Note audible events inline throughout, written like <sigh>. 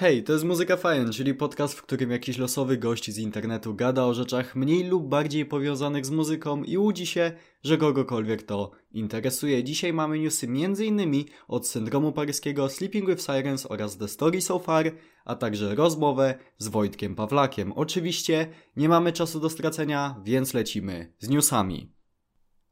Hej, to jest Muzyka Fajn, czyli podcast, w którym jakiś losowy gość z internetu gada o rzeczach mniej lub bardziej powiązanych z muzyką i łudzi się, że kogokolwiek to interesuje. Dzisiaj mamy newsy m.in. od syndromu paryskiego, Sleeping with Sirens oraz The Story So Far, a także rozmowę z Wojtkiem Pawlakiem. Oczywiście nie mamy czasu do stracenia, więc lecimy z newsami.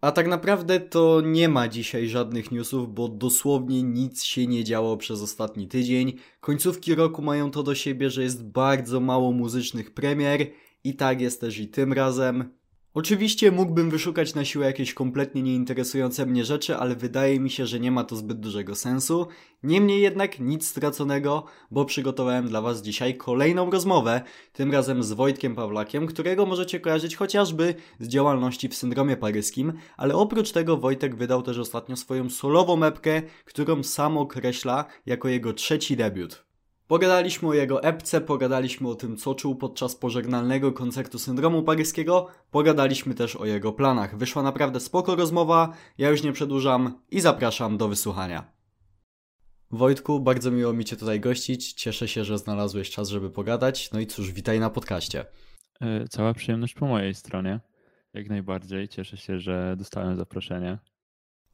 A tak naprawdę to nie ma dzisiaj żadnych newsów, bo dosłownie nic się nie działo przez ostatni tydzień. Końcówki roku mają to do siebie, że jest bardzo mało muzycznych premier i tak jest też i tym razem. Oczywiście mógłbym wyszukać na siłę jakieś kompletnie nieinteresujące mnie rzeczy, ale wydaje mi się, że nie ma to zbyt dużego sensu. Niemniej jednak nic straconego, bo przygotowałem dla Was dzisiaj kolejną rozmowę, tym razem z Wojtkiem Pawlakiem, którego możecie kojarzyć chociażby z działalności w syndromie paryskim, ale oprócz tego Wojtek wydał też ostatnio swoją solową mepkę, którą sam określa jako jego trzeci debiut. Pogadaliśmy o jego epce, pogadaliśmy o tym, co czuł podczas pożegnalnego koncertu syndromu paryskiego, pogadaliśmy też o jego planach. Wyszła naprawdę spoko rozmowa, ja już nie przedłużam i zapraszam do wysłuchania. Wojtku, bardzo miło mi Cię tutaj gościć. Cieszę się, że znalazłeś czas, żeby pogadać. No i cóż, witaj na podcaście. E, cała przyjemność po mojej stronie. Jak najbardziej. Cieszę się, że dostałem zaproszenie.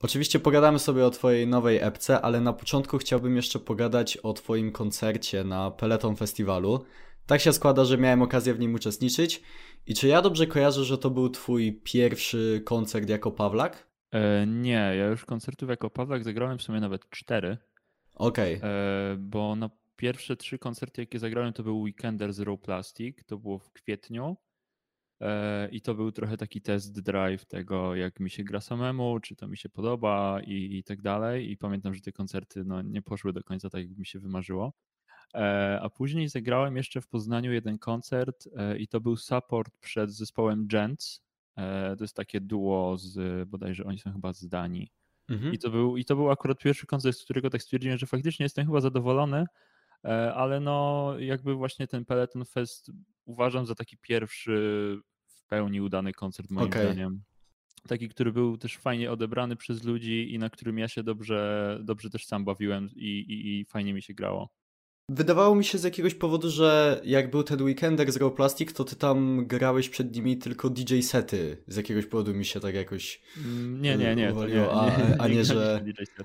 Oczywiście pogadamy sobie o Twojej nowej epce, ale na początku chciałbym jeszcze pogadać o Twoim koncercie na Peleton Festiwalu. Tak się składa, że miałem okazję w nim uczestniczyć. I czy ja dobrze kojarzę, że to był Twój pierwszy koncert jako Pawlak? E, nie, ja już koncertów jako Pawlak zagrałem w sumie nawet cztery. Okej. Okay. E, bo na pierwsze trzy koncerty, jakie zagrałem, to był Weekender Zero Plastic, to było w kwietniu. E, I to był trochę taki test drive tego, jak mi się gra samemu, czy to mi się podoba i, i tak dalej. I pamiętam, że te koncerty no, nie poszły do końca tak, jak mi się wymarzyło. E, a później zagrałem jeszcze w Poznaniu jeden koncert e, i to był support przed zespołem Gents. To jest takie duo z, bodajże oni są chyba z Danii. Mhm. I, to był, I to był akurat pierwszy koncert, z którego tak stwierdziłem, że faktycznie jestem chyba zadowolony, ale no jakby właśnie ten Peloton Fest uważam za taki pierwszy pełni udany koncert moim okay. zdaniem. Taki, który był też fajnie odebrany przez ludzi i na którym ja się dobrze, dobrze też sam bawiłem i, i, i fajnie mi się grało. Wydawało mi się z jakiegoś powodu, że jak był ten Weekender z Raw Plastic, to ty tam grałeś przed nimi tylko DJ sety. Z jakiegoś powodu mi się tak jakoś mm, Nie, nie, nie. Uwaliło, nie, nie, a, a, nie, że,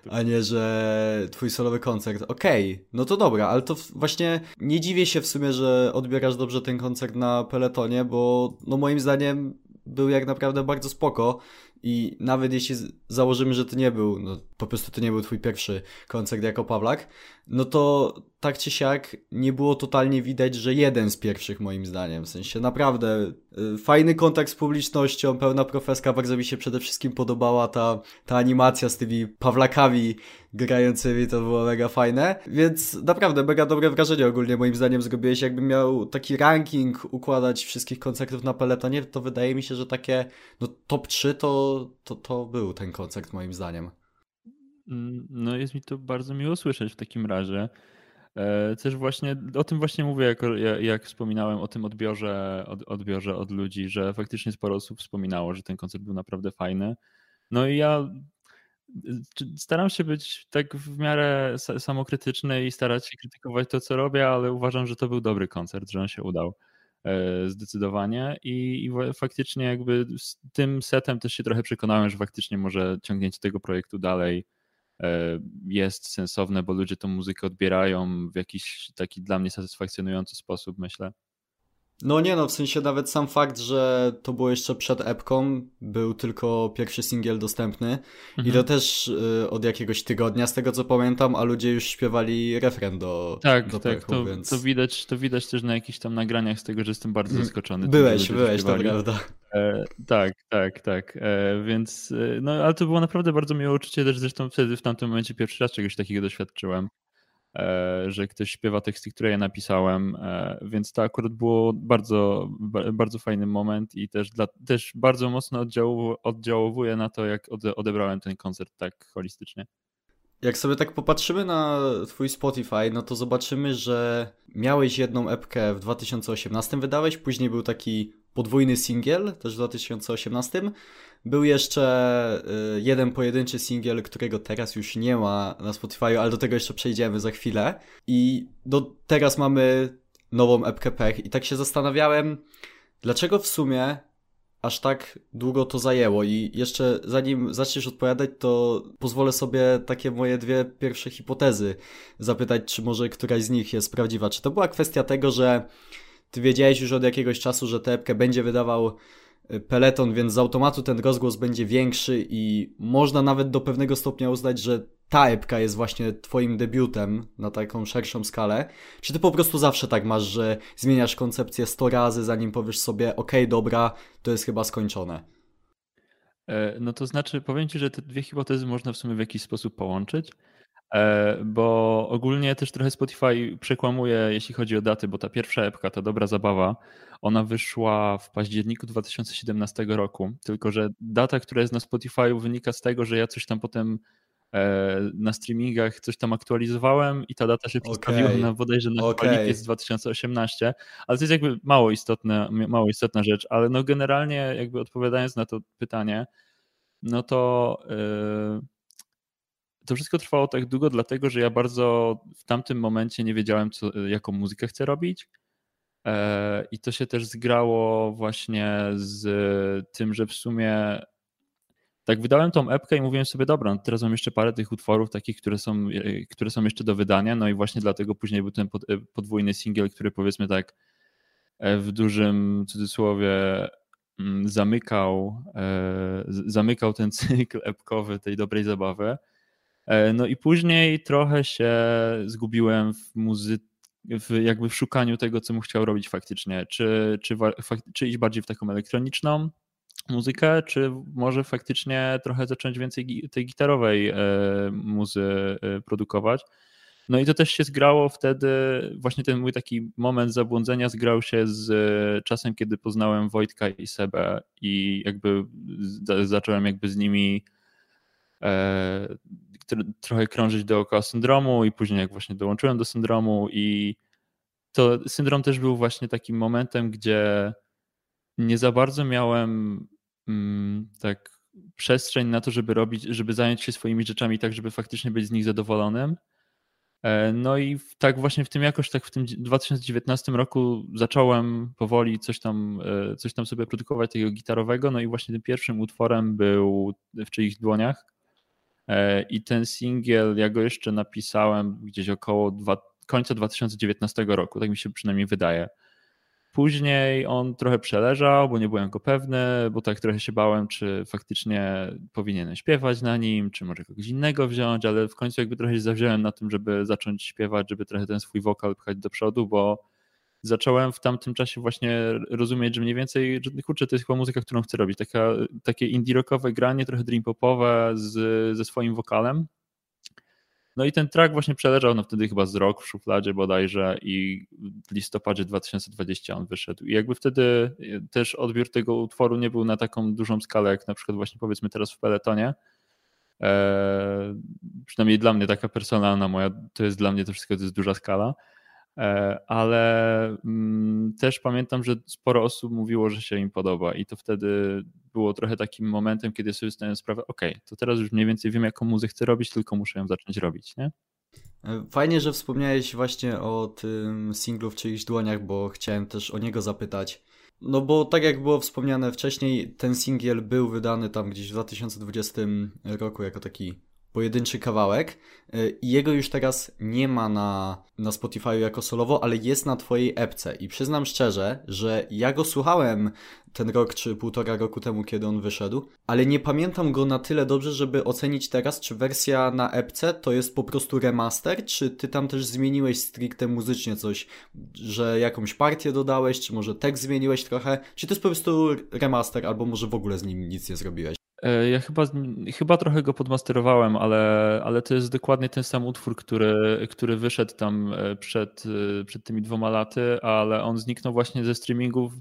a nie, że twój solowy koncert. Okej, okay, no to dobra, ale to właśnie nie dziwię się w sumie, że odbierasz dobrze ten koncert na Peletonie, bo no moim zdaniem był jak naprawdę bardzo spoko. I nawet jeśli założymy, że to nie był, no po prostu to nie był twój pierwszy koncert jako Pawlak, no to tak czy siak nie było totalnie widać, że jeden z pierwszych moim zdaniem. W sensie naprawdę y, fajny kontakt z publicznością, pełna profeska, bardzo mi się przede wszystkim podobała ta, ta animacja z tymi Pawlakami grającymi, to było mega fajne. Więc naprawdę mega dobre wrażenie ogólnie moim zdaniem zrobiłeś. Jakbym miał taki ranking układać wszystkich koncertów na peletonie, to wydaje mi się, że takie no top 3 to, to, to był ten koncert moim zdaniem. Mm, no jest mi to bardzo miło słyszeć w takim razie. E, też właśnie o tym właśnie mówię, jak, jak wspominałem o tym odbiorze, od, odbiorze od ludzi, że faktycznie sporo osób wspominało, że ten koncert był naprawdę fajny. No i ja staram się być tak w miarę samokrytyczny i starać się krytykować to, co robię, ale uważam, że to był dobry koncert, że on się udał zdecydowanie i, i faktycznie jakby z tym setem też się trochę przekonałem, że faktycznie może ciągnięcie tego projektu dalej E, jest sensowne, bo ludzie tą muzykę odbierają w jakiś taki dla mnie satysfakcjonujący sposób, myślę. No nie no, w sensie nawet sam fakt, że to było jeszcze przed epką, był tylko pierwszy singiel dostępny mhm. i to też y, od jakiegoś tygodnia, z tego co pamiętam, a ludzie już śpiewali refren do Tak, do tak, to, więc... to, widać, to widać też na jakichś tam nagraniach z tego, że jestem bardzo mm, zaskoczony. Byłeś, byłeś, to prawda. E, tak, tak, tak, e, więc e, no ale to było naprawdę bardzo miłe uczucie, też zresztą wtedy w tamtym momencie pierwszy raz czegoś takiego doświadczyłem. E, że ktoś śpiewa teksty, które ja napisałem, e, więc to akurat było bardzo, bardzo fajny moment i też, dla, też bardzo mocno oddziałowuje na to, jak odebrałem ten koncert tak holistycznie. Jak sobie tak popatrzymy na twój Spotify, no to zobaczymy, że miałeś jedną epkę w 2018 wydałeś, później był taki podwójny singiel, też w 2018. Był jeszcze y, jeden pojedynczy singiel, którego teraz już nie ma na Spotify, ale do tego jeszcze przejdziemy za chwilę. I do, teraz mamy nową epkę Pech i tak się zastanawiałem, dlaczego w sumie aż tak długo to zajęło i jeszcze zanim zaczniesz odpowiadać, to pozwolę sobie takie moje dwie pierwsze hipotezy zapytać, czy może któraś z nich jest prawdziwa. Czy to była kwestia tego, że ty wiedziałeś już od jakiegoś czasu, że tę epkę będzie wydawał Peloton, więc z automatu ten rozgłos będzie większy i można nawet do pewnego stopnia uznać, że ta epka jest właśnie twoim debiutem na taką szerszą skalę? Czy ty po prostu zawsze tak masz, że zmieniasz koncepcję 100 razy, zanim powiesz sobie, ok, dobra, to jest chyba skończone? E, no to znaczy, powiem ci, że te dwie hipotezy można w sumie w jakiś sposób połączyć, bo ogólnie też trochę Spotify przekłamuje, jeśli chodzi o daty, bo ta pierwsza epka, ta dobra zabawa, ona wyszła w październiku 2017 roku, tylko że data, która jest na Spotify wynika z tego, że ja coś tam potem E, na streamingach coś tam aktualizowałem i ta data się przedstawiła okay. na bodajże na okay. lipiec 2018, ale to jest jakby mało istotna, mało istotna rzecz, ale no generalnie jakby odpowiadając na to pytanie, no to yy, to wszystko trwało tak długo, dlatego że ja bardzo w tamtym momencie nie wiedziałem, co, jaką muzykę chcę robić. E, I to się też zgrało właśnie z tym, że w sumie tak wydałem tą epkę i mówiłem sobie, dobra, no teraz mam jeszcze parę tych utworów takich, które są, e, które są jeszcze do wydania, no i właśnie dlatego później był ten e, podwójny singiel, który powiedzmy tak w dużym cudzysłowie mm, zamykał, zamykał ten cykl epkowy tej dobrej zabawy. No i później trochę się zgubiłem w muzyce, w jakby w szukaniu tego, co mu chciał robić faktycznie. Czy, czy, czy iść bardziej w taką elektroniczną, muzykę, czy może faktycznie trochę zacząć więcej tej gitarowej e, muzy e, produkować. No i to też się zgrało wtedy, właśnie ten mój taki moment zabłądzenia zgrał się z czasem, kiedy poznałem Wojtka i Sebę i jakby zacząłem jakby z nimi e, trochę krążyć dookoła syndromu i później jak właśnie dołączyłem do syndromu i to syndrom też był właśnie takim momentem, gdzie nie za bardzo miałem mm, tak przestrzeń na to, żeby robić, żeby zająć się swoimi rzeczami tak, żeby faktycznie być z nich zadowolonym. E, no i tak właśnie w tym jakoś tak w tym 2019 roku zacząłem powoli coś tam, e, coś tam sobie produkować takiego gitarowego, no i właśnie tym pierwszym utworem był w czyich dłoniach. E, I ten singiel, ja go jeszcze napisałem gdzieś około dwa, końca 2019 roku, tak mi się przynajmniej wydaje. Później on trochę przeleżał, bo nie byłem go pewny, bo tak trochę się bałem, czy faktycznie powinienem śpiewać na nim, czy może kogoś innego wziąć, ale w końcu jakby trochę się zawziąłem na tym, żeby zacząć śpiewać, żeby trochę ten swój wokal pchać do przodu, bo zacząłem w tamtym czasie właśnie rozumieć, że mniej więcej, że kurczę, to jest chyba muzyka, którą chcę robić. Taka, takie indie rockowe granie, trochę dream popowe z, ze swoim wokalem. No i ten track właśnie przeleżał no wtedy chyba z rok w szufladzie bodajże i w listopadzie 2020 on wyszedł. I jakby wtedy e, też odbiór tego utworu nie był na taką dużą skalę, jak na przykład właśnie powiedzmy teraz w Peletonie. Eee, przynajmniej dla mnie taka personalna moja, to jest dla mnie to wszystko to jest duża skala. E, ale mm, też pamiętam, że sporo osób mówiło, że się im podoba i to wtedy było trochę takim momentem, kiedy sobie zdałem sprawę, ok, to teraz już mniej więcej wiem, jaką muzykę chcę robić, tylko muszę ją zacząć robić, nie? E, fajnie, że wspomniałeś właśnie o tym singlu w czyichś dłoniach, bo chciałem też o niego zapytać. No bo tak jak było wspomniane wcześniej, ten singiel był wydany tam gdzieś w 2020 roku jako taki pojedynczy kawałek y, i jego już teraz nie ma na, na Spotify jako solowo, ale jest na twojej epce i przyznam szczerze, że ja go słuchałem ten rok czy półtora roku temu, kiedy on wyszedł, ale nie pamiętam go na tyle dobrze, żeby ocenić teraz, czy wersja na epce to jest po prostu remaster, czy ty tam też zmieniłeś stricte muzycznie coś, że jakąś partię dodałeś, czy może tekst zmieniłeś trochę, czy to jest po prostu remaster, albo może w ogóle z nim nic nie zrobiłeś? E, ja chyba, chyba trochę go podmasterowałem, ale, ale to jest dokładnie ten sam utwór, który, który wyszedł tam e, przed, e, przed tymi dwoma laty, ale on zniknął właśnie ze streamingów.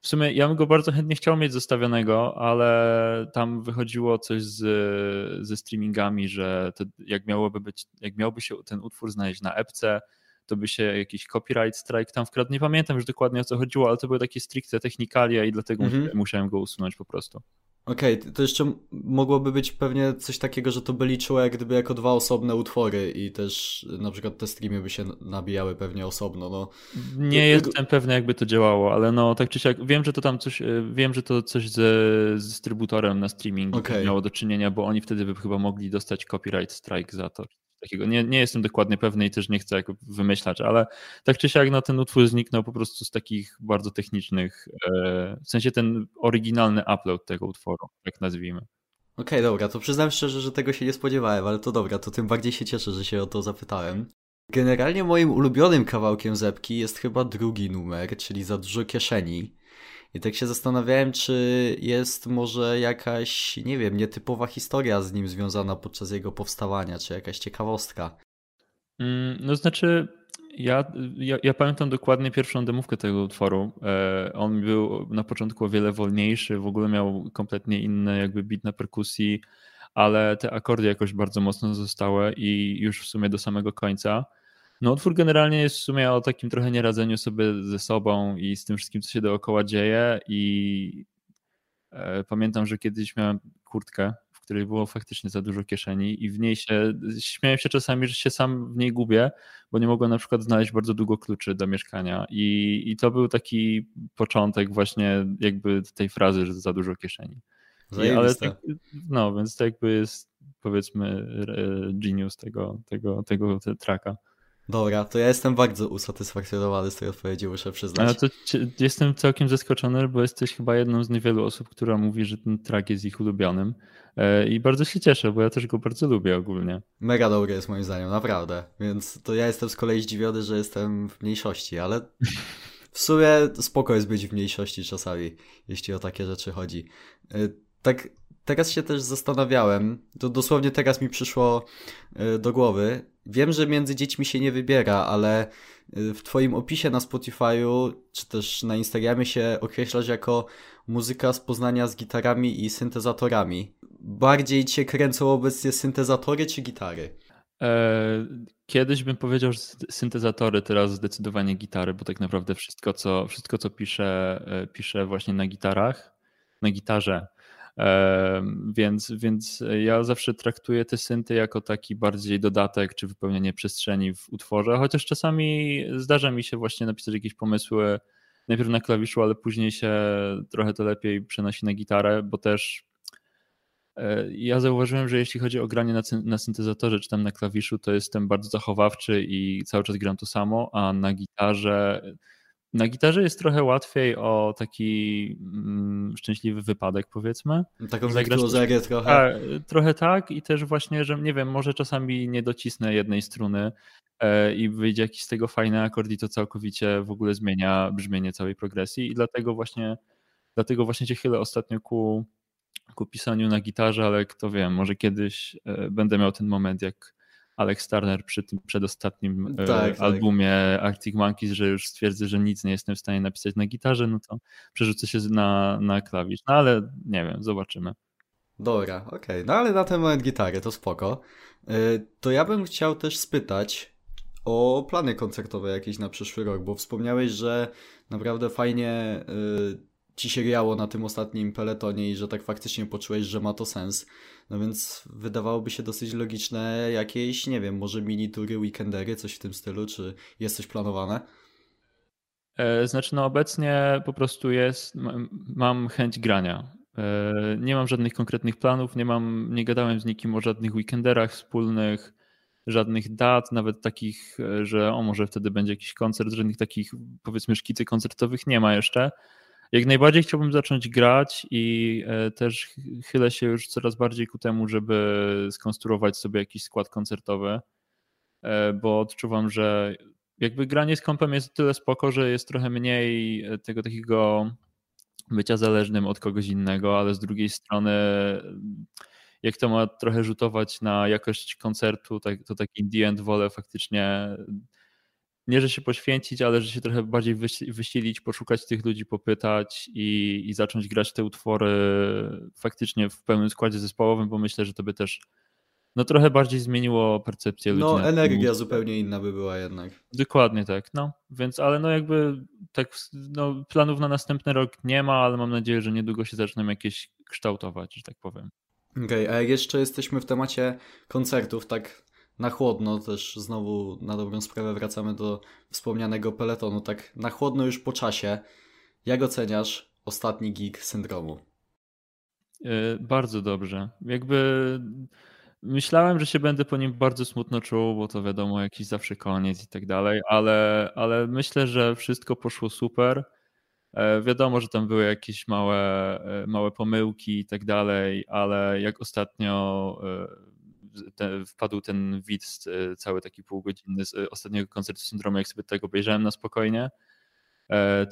W sumie ja bym go bardzo chętnie chciał mieć zostawionego, ale tam wychodziło coś z, ze streamingami, że jak miałoby być, jak miałby się ten utwór znaleźć na epce, to by się jakiś copyright strike tam wkradł. Nie pamiętam już dokładnie o co chodziło, ale to były takie stricte technikalia i dlatego mhm. musiałem go usunąć po prostu. Okej, okay, to jeszcze mogłoby być pewnie coś takiego, że to by liczyło jak gdyby jako dwa osobne utwory i też na przykład te streamy by się nabijały pewnie osobno, no. Nie jestem pewny jakby to działało, ale no tak czy siak wiem, że to tam coś, e, wiem, że to coś ze, z dystrybutorem na streaming okay. miało do czynienia, bo oni wtedy by chyba mogli dostać copyright strike za to takiego. Nie, nie jestem dokładnie pewny i też nie chcę wymyślać, ale tak czy siak no, ten utwór zniknął po prostu z takich bardzo technicznych, e, w sensie ten oryginalny upload tego utworu, jak nazwijmy. Okej, okay, dobra, to przyznam szczerze, że tego się nie spodziewałem, ale to dobra, to tym bardziej się cieszę, że się o to zapytałem. Generalnie moim ulubionym kawałkiem Zepki jest chyba drugi numer, czyli Za dużo kieszeni. I tak się zastanawiałem, czy jest może jakaś, nie wiem, nietypowa historia z nim związana podczas jego powstawania, czy jakaś ciekawostka. Mm, no znaczy, ja, ja, ja, pamiętam dokładnie pierwszą demówkę tego utworu. E, on był na początku o wiele wolniejszy, w ogóle miał kompletnie inny jakby beat na perkusji, ale te akordy jakoś bardzo mocno zostały i już w sumie do samego końca. No utwór generalnie jest w sumie o takim trochę nieradzeniu sobie ze sobą i z tym wszystkim, co się dookoła dzieje i e, pamiętam, że kiedyś miałem kurtkę, w której było faktycznie za dużo kieszeni i w niej się, śmiałem się czasami, że się sam w niej gubię, bo nie mogłem na przykład znaleźć bardzo długo kluczy do mieszkania i, i to był taki początek właśnie jakby tej frazy, że za dużo kieszeni. Ale tak, no, więc to jakby jest powiedzmy genius tego, tego, tego traka. Dobra, to ja jestem bardzo usatysfakcjonowany z tej odpowiedzi, muszę przyznać. Ale to jestem całkiem zaskoczony, bo jesteś chyba jedną z niewielu osób, która mówi, że ten track jest ich ulubionym. E, I bardzo się cieszę, bo ja też go bardzo lubię ogólnie. Mega dobry jest moim zdaniem, naprawdę. Więc to ja jestem z kolei zdziwiony, że jestem w mniejszości, ale w sumie spoko jest być w mniejszości czasami, jeśli o takie rzeczy chodzi. E, tak teraz się też zastanawiałem, to dosłownie teraz mi przyszło e, do głowy. Wiem, że między dziećmi się nie wybiera, ale e, w Twoim opisie na Spotify'u czy też na Instagramie się określasz jako muzyka z poznania z gitarami i syntezatorami. Bardziej Cię kręcą obecnie syntezatory czy gitary? E, kiedyś bym powiedział, że syntezatory, teraz zdecydowanie gitary, bo tak naprawdę wszystko, co, wszystko, co piszę, piszę właśnie na gitarach, na gitarze. Więc, więc ja zawsze traktuję te synty jako taki bardziej dodatek czy wypełnienie przestrzeni w utworze, chociaż czasami zdarza mi się właśnie napisać jakieś pomysły najpierw na klawiszu, ale później się trochę to lepiej przenosi na gitarę, bo też e, ja zauważyłem, że jeśli chodzi o granie na, na syntezatorze czy tam na klawiszu, to jestem bardzo zachowawczy i cały czas gram to samo, a na gitarze na gitarze jest trochę łatwiej o taki mm, szczęśliwy wypadek, powiedzmy. Taką wirtuozerię trochę. A, trochę tak i też właśnie, że nie wiem, może czasami nie docisnę jednej struny e, i wyjdzie jakiś z tego fajny akord i to całkowicie w ogóle zmienia brzmienie całej progresji i dlatego właśnie dlatego właśnie się chylę ostatnio ku, ku pisaniu na gitarze, ale kto wie, może kiedyś e, będę miał ten moment, jak Alex Turner przy tym przedostatnim e, tak, tak, albumie tak. Arctic Monkeys, że już stwierdzę, że nic nie jestem w stanie napisać na gitarze, no to przerzucę się na, na klawisz. No ale nie wiem, zobaczymy. Dobra, okej. Okay. No ale na ten moment gitary, to spoko. E, to ja bym chciał też spytać o plany koncertowe jakieś na przyszły rok, bo wspomniałeś, że naprawdę fajnie e, ci się grało na tym ostatnim peletonie i że tak faktycznie poczułeś, że ma to sens. No więc wydawałoby się dosyć logiczne jakieś, nie wiem, może mini tury, weekendery, coś w tym stylu, czy jest coś planowane? E, znaczy, no obecnie po prostu jest, mam chęć grania. E, nie mam żadnych konkretnych planów, nie mam, nie gadałem z nikim o żadnych weekenderach wspólnych, żadnych dat, nawet takich, e, że o może wtedy będzie jakiś koncert, żadnych takich powiedzmy szkicy koncertowych nie ma jeszcze. Jak najbardziej chciałbym zacząć grać i e, też chylę się już coraz bardziej ku temu, żeby skonstruować sobie jakiś skład koncertowy, e, bo odczuwam, że jakby granie z kompem jest tyle spoko, że jest trochę mniej e, tego takiego bycia zależnym od kogoś innego, ale z drugiej strony jak to ma trochę rzutować na jakość koncertu, tak, to tak in the end wolę faktycznie nie, że się poświęcić, ale że się trochę bardziej wysilić, poszukać tych ludzi, popytać i, i zacząć grać te utwory faktycznie w pełnym składzie zespołowym, bo myślę, że to by też no trochę bardziej zmieniło percepcję ludzi. No energia zupełnie inna by była jednak. Dokładnie tak, no. Więc, ale no jakby tak, no planów na następny rok nie ma, ale mam nadzieję, że niedługo się zaczną jakieś kształtować, że tak powiem. Okej, okay, a jak jeszcze jesteśmy w temacie koncertów, tak na chłodno, też znowu na dobrą sprawę wracamy do wspomnianego peletonu, tak na chłodno już po czasie. Jak oceniasz ostatni gig syndromu? Yy, bardzo dobrze. Jakby myślałem, że się będę po nim bardzo smutno czuł, bo to wiadomo, jakiś zawsze koniec i tak dalej, ale, ale myślę, że wszystko poszło super. E, wiadomo, że tam były jakieś małe, e, małe pomyłki i tak dalej, ale jak ostatnio e, te, wpadł ten widz cały taki półgodzinny z ostatniego koncertu syndromu, jak sobie tego obejrzałem na spokojnie,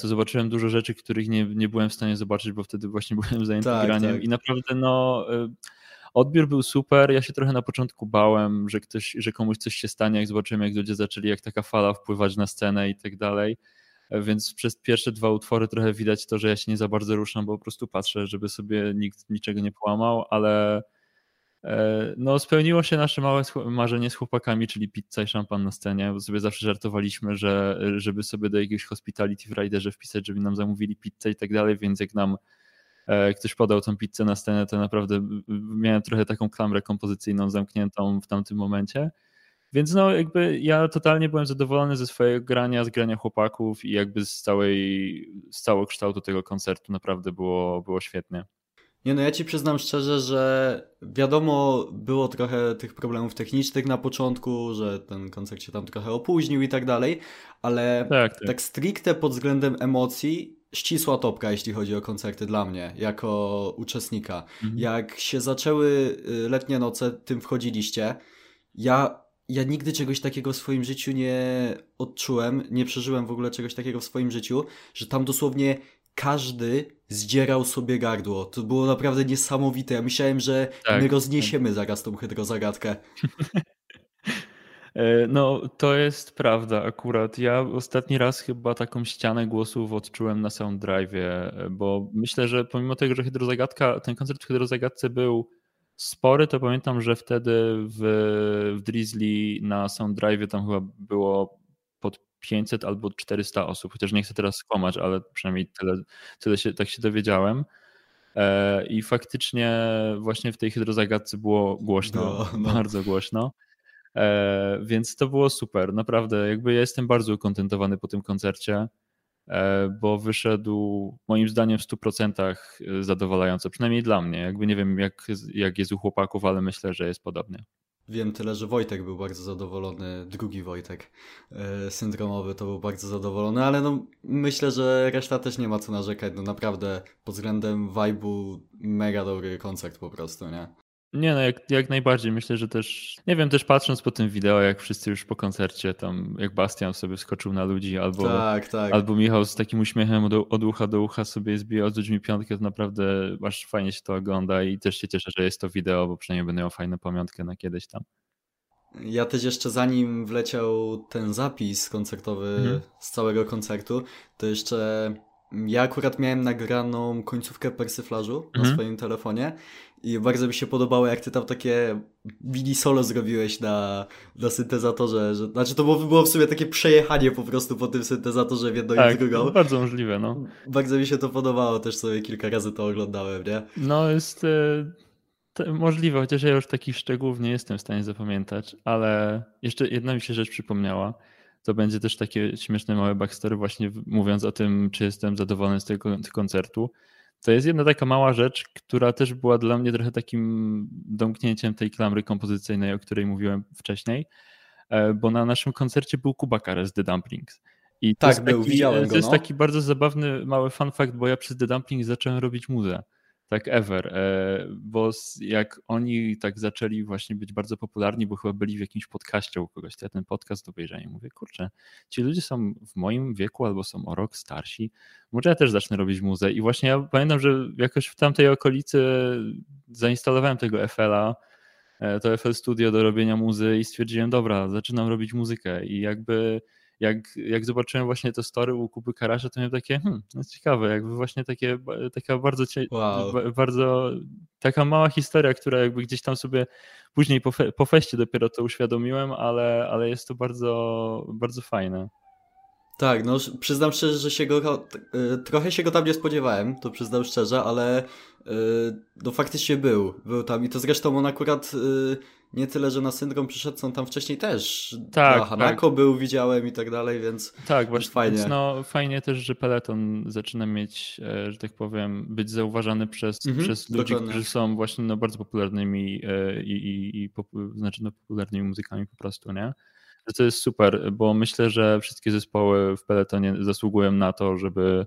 to zobaczyłem dużo rzeczy, których nie, nie byłem w stanie zobaczyć, bo wtedy właśnie <laughs> byłem zajęty tak, graniem tak. i naprawdę no odbiór był super. Ja się trochę na początku bałem, że ktoś, że komuś coś się stanie, jak zobaczyłem, jak ludzie zaczęli, jak taka fala wpływać na scenę i tak dalej więc przez pierwsze dwa utwory trochę widać to, że ja się nie za bardzo ruszam, bo po prostu patrzę, żeby sobie nikt niczego nie połamał, ale e, no spełniło się nasze małe marzenie z chłopakami, czyli pizza i szampan na scenie, bo sobie zawsze żartowaliśmy, że żeby sobie do jakiegoś hospitality w Riderze wpisać, żeby nam zamówili pizzę i tak dalej, więc jak nam e, ktoś podał tą pizzę na scenę, to naprawdę miałem trochę taką klamrę kompozycyjną zamkniętą w tamtym momencie. Więc no jakby ja totalnie byłem zadowolony ze swojego grania, z grania chłopaków i jakby z całej, z całego kształtu tego koncertu naprawdę było, było świetnie. Nie no, ja ci przyznam szczerze, że wiadomo, było trochę tych problemów technicznych na początku, że ten koncert się tam trochę opóźnił i tak dalej, ale tak, tak. tak stricte pod względem emocji ścisła topka, jeśli chodzi o koncerty dla mnie, jako uczestnika. Mhm. Jak się zaczęły y, letnie noce, tym wchodziliście, ja ja nigdy czegoś takiego w swoim życiu nie odczułem, nie przeżyłem w ogóle czegoś takiego w swoim życiu, że tam dosłownie każdy zdzierał sobie gardło. To było naprawdę niesamowite. Ja myślałem, że tak, my rozniesiemy zaraz tą hydrozagadkę. <laughs> E, no, to jest prawda akurat. Ja ostatni raz chyba taką ścianę głosów odczułem na Sounddrave, e, bo myślę, że pomimo tego, że hydrozagadka, ten koncert w hydrozagadce był spory, to pamiętam, że wtedy w, w Drizzly na Sounddrave tam chyba było 500 albo 400 osób, chociaż nie chcę teraz skłamać, ale przynajmniej tyle, tyle się, tak się dowiedziałem. E, I faktycznie właśnie w tej hydrozagadce było głośno, no, <laughs> no. bardzo głośno. E, więc to było super, naprawdę. Jakby ja jestem bardzo ukontentowany po tym koncercie. E, bo wyszedł moim zdaniem w 100% e, zadowalająco, przynajmniej dla mnie. Jakby nie wiem, jak, jak jest u chłopaków, ale myślę, że jest podobnie. Wiem tyle, że Wojtek był bardzo zadowolony, drugi Wojtek e, syndromowy to był bardzo zadowolony, ale no myślę, że reszta też nie ma co narzekać. No naprawdę pod względem vibe'u mega dobry koncert po prostu, nie? Nie, no jak, jak najbardziej. Myślę, że też, nie wiem, też patrząc po tym wideo, jak wszyscy już po koncercie, tam jak Bastian sobie skoczył na ludzi, albo, tak, tak. albo Michał z takim uśmiechem od, od ucha do ucha sobie zbijał z ludźmi piątkę, to naprawdę aż fajnie się to ogląda i też się cieszę, że jest to wideo, bo przynajmniej będę miał fajną pamiątkę na kiedyś tam. Ja też jeszcze zanim wleciał ten zapis koncertowy mhm. z całego koncertu, to jeszcze ja akurat miałem nagraną końcówkę persyflażu mhm. na swoim telefonie i bardzo mi się podobało, jak ty tam takie mini solo zrobiłeś na, na syntezatorze. Że, znaczy to było, było w sumie takie przejechanie po prostu po tym syntezatorze w jedną tak, i w drugą. bardzo możliwe, no. Bardzo mi się to podobało, też sobie kilka razy to oglądałem, nie? No jest e, możliwe, chociaż ja już takich szczegółów nie jestem w stanie zapamiętać, ale jeszcze jedna mi się rzecz przypomniała to będzie też takie śmieszne małe backstory właśnie mówiąc o tym, czy jestem zadowolony z tego koncertu. To jest jedna taka mała rzecz, która też była dla mnie trochę takim domknięciem tej klamry kompozycyjnej, o której mówiłem wcześniej, e, bo na naszym koncercie był Kuba Kares The Dumplings. I tak, był, taki, widziałem go. To jest no. taki bardzo zabawny mały fun fact, bo ja przez The Dumplings zacząłem robić muzę tak ever, e, bo jak oni tak zaczęli właśnie być bardzo popularni, bo chyba byli w jakimś podcaście u kogoś, to ja ten podcast obejrzałem i mówię, kurczę, ci ludzie są w moim wieku albo są o rok starsi, może ja też zacznę robić muzę i właśnie ja pamiętam, że jakoś w tamtej okolicy zainstalowałem tego FL-a, e, to FL Studio do robienia muzy i stwierdziłem, dobra, zaczynam robić muzykę. I jakby jak, jak zobaczyłem właśnie te story u Kuby Karasza, to miałem takie, hmm, no ciekawe, jakby właśnie takie, taka bardzo, wow. bardzo, taka mała historia, która jakby gdzieś tam sobie później po, fe, po feście dopiero to uświadomiłem, ale, ale jest to bardzo, bardzo fajne. Tak, no przyznam szczerze, że się go, y, trochę się go tam nie spodziewałem, to przyznam szczerze, ale y, no faktycznie był, był tam i to zresztą on akurat y, nie tyle, że na syndrom przyszedł, tam wcześniej też tak, na Hanako tak. był, widziałem i tak dalej, więc tak, właśnie, fajnie. Więc no, fajnie też, że Peloton zaczyna mieć, e, że tak powiem, być zauważany przez, mhm, przez ludzi, dokładnie. którzy są właśnie no, bardzo popularnymi e, i, i, i pop, znaczy no, popularnymi muzykami po prostu, nie? Że to jest super, bo myślę, że wszystkie zespoły w Peletonie zasługują na to, żeby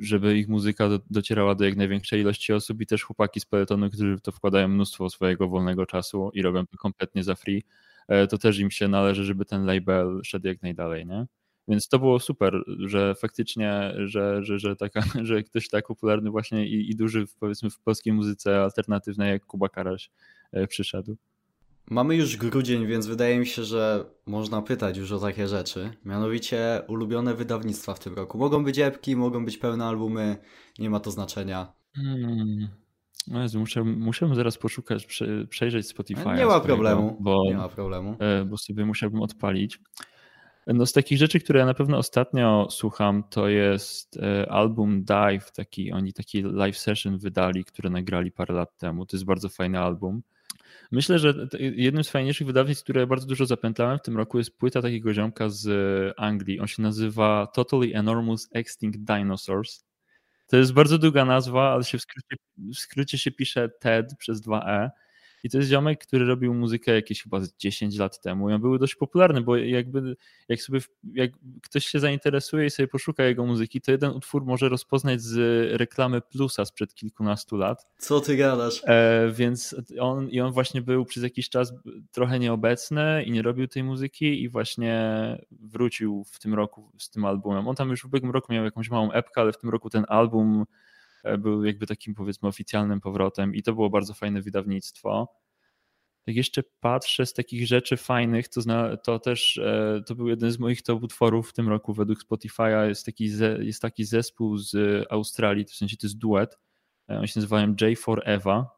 żeby ich muzyka docierała do jak największej ilości osób i też chłopaki z peletonu, którzy to wkładają mnóstwo swojego wolnego czasu i robią to kompletnie za free, e, to też im się należy, żeby ten label szedł jak najdalej, nie? Więc to było super, że faktycznie, że, że, że, taka, <laughs> że ktoś tak popularny właśnie i, i duży powiedzmy w polskiej muzyce alternatywnej jak Kuba Karaś e, przyszedł. Mamy już grudzień, więc wydaje mi się, że można pytać już o takie rzeczy. Mianowicie ulubione wydawnictwa w tym roku. Mogą być epki, mogą być pełne albumy, nie ma to znaczenia. Hmm. No Jezu, muszę, muszę zaraz poszukać, przejrzeć Spotify. Nie ma problemu, bo, nie ma problemu. E, bo sobie musiałbym odpalić. No z takich rzeczy, które ja na pewno ostatnio słucham, to jest e, album Dive, taki, oni taki live session wydali, które nagrali parę lat temu. To jest bardzo fajny album. Myślę, że jednym z fajniejszych wydawnictw, które bardzo dużo zapętlałem w tym roku jest płyta takiego ziomka z Anglii. On się nazywa Totally Enormous Extinct Dinosaurs. To jest bardzo długa nazwa, ale się w skrócie, w skrócie się pisze TED przez 2E. I to jest ziomek, który robił muzykę jakieś chyba 10 lat temu i on był dość popularny, bo jakby jak sobie jak ktoś się zainteresuje i sobie poszuka jego muzyki, to jeden utwór może rozpoznać z reklamy Plusa sprzed kilkunastu lat. Co ty gadasz? E, więc on i on właśnie był przez jakiś czas trochę nieobecny i nie robił tej muzyki i właśnie wrócił w tym roku z tym albumem. On tam już w ubiegłym roku miał jakąś małą epkę, ale w tym roku ten album był jakby takim powiedzmy oficjalnym powrotem i to było bardzo fajne wydawnictwo. Jak jeszcze patrzę z takich rzeczy fajnych, to, zna, to też e, to był jeden z moich top utworów w tym roku według Spotify'a. Jest taki, ze, jest taki zespół z Australii, w sensie to jest duet. E, oni się nazywają J4 Eva,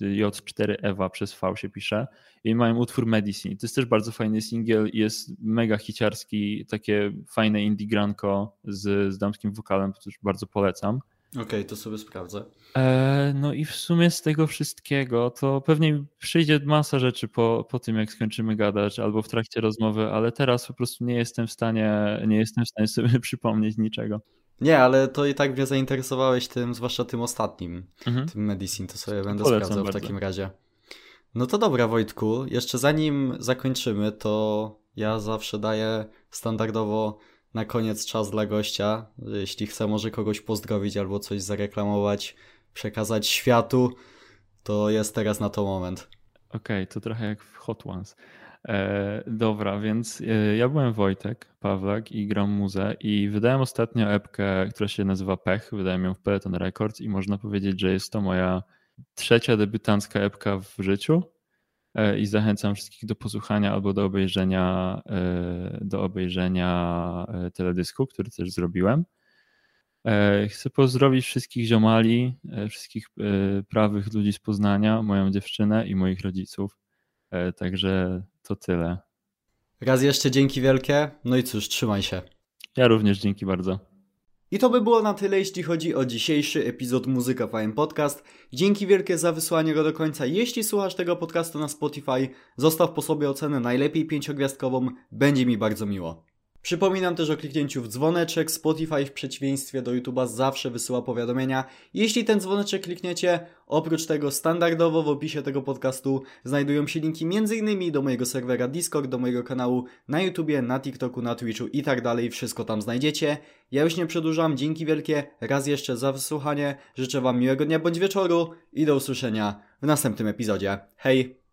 J4 Eva przez V się pisze i mają utwór Medicine. To jest też bardzo fajny singiel i jest mega hiciarski, takie fajne indie granko z, z damskim wokalem, też bardzo polecam. Okej, okay, to sobie sprawdzę. E, no i w sumie z tego wszystkiego to pewnie przyjdzie masa rzeczy po, po tym, jak skończymy gadać albo w trakcie rozmowy, ale teraz po prostu nie jestem w stanie, nie jestem w stanie sobie <laughs> przypomnieć niczego. Nie, ale to i tak mnie zainteresowałeś tym, zwłaszcza tym ostatnim, mhm. tym Medicine, to sobie będę sprawdzał bardzo. w takim razie. No to dobra Wojtku, jeszcze zanim zakończymy, to ja zawsze daję standardowo na koniec czas dla gościa. Jeśli chce może kogoś pozdrowić albo coś zareklamować, przekazać światu, to jest teraz na to moment. Okej, okay, to trochę jak w Hot Ones. E, dobra, więc e, ja byłem Wojtek Pawlak i gram muzę i wydałem ostatnio epkę, która się nazywa Pech. Wydałem ją w Peloton Records i można powiedzieć, że jest to moja trzecia debiutancka epka w życiu. E, i zachęcam wszystkich do posłuchania albo do obejrzenia, e, do obejrzenia e, teledysku, który też zrobiłem. Chcę pozdrowić wszystkich ziomali, wszystkich prawych ludzi z Poznania, moją dziewczynę i moich rodziców. Także to tyle. Raz jeszcze dzięki wielkie. No i cóż, trzymaj się. Ja również dzięki bardzo. I to by było na tyle, jeśli chodzi o dzisiejszy epizod Muzyka Fajn Podcast. Dzięki wielkie za wysłanie go do końca. Jeśli słuchasz tego podcastu na Spotify, zostaw po sobie ocenę najlepiej pięciogwiazdkową, będzie mi bardzo miło. Przypominam też o kliknięciu w dzwoneczek. Spotify w przeciwieństwie do YouTube'a zawsze wysyła powiadomienia. Jeśli ten dzwoneczek klikniecie, oprócz tego standardowo w opisie tego podcastu znajdują się linki m.in. do mojego serwera Discord, do mojego kanału na YouTubie, na TikToku, na Twitchu i tak dalej. Wszystko tam znajdziecie. Ja już nie przedłużam. Dzięki wielkie raz jeszcze za wysłuchanie. Życzę Wam miłego dnia bądź wieczoru i do usłyszenia w następnym epizodzie. Hej!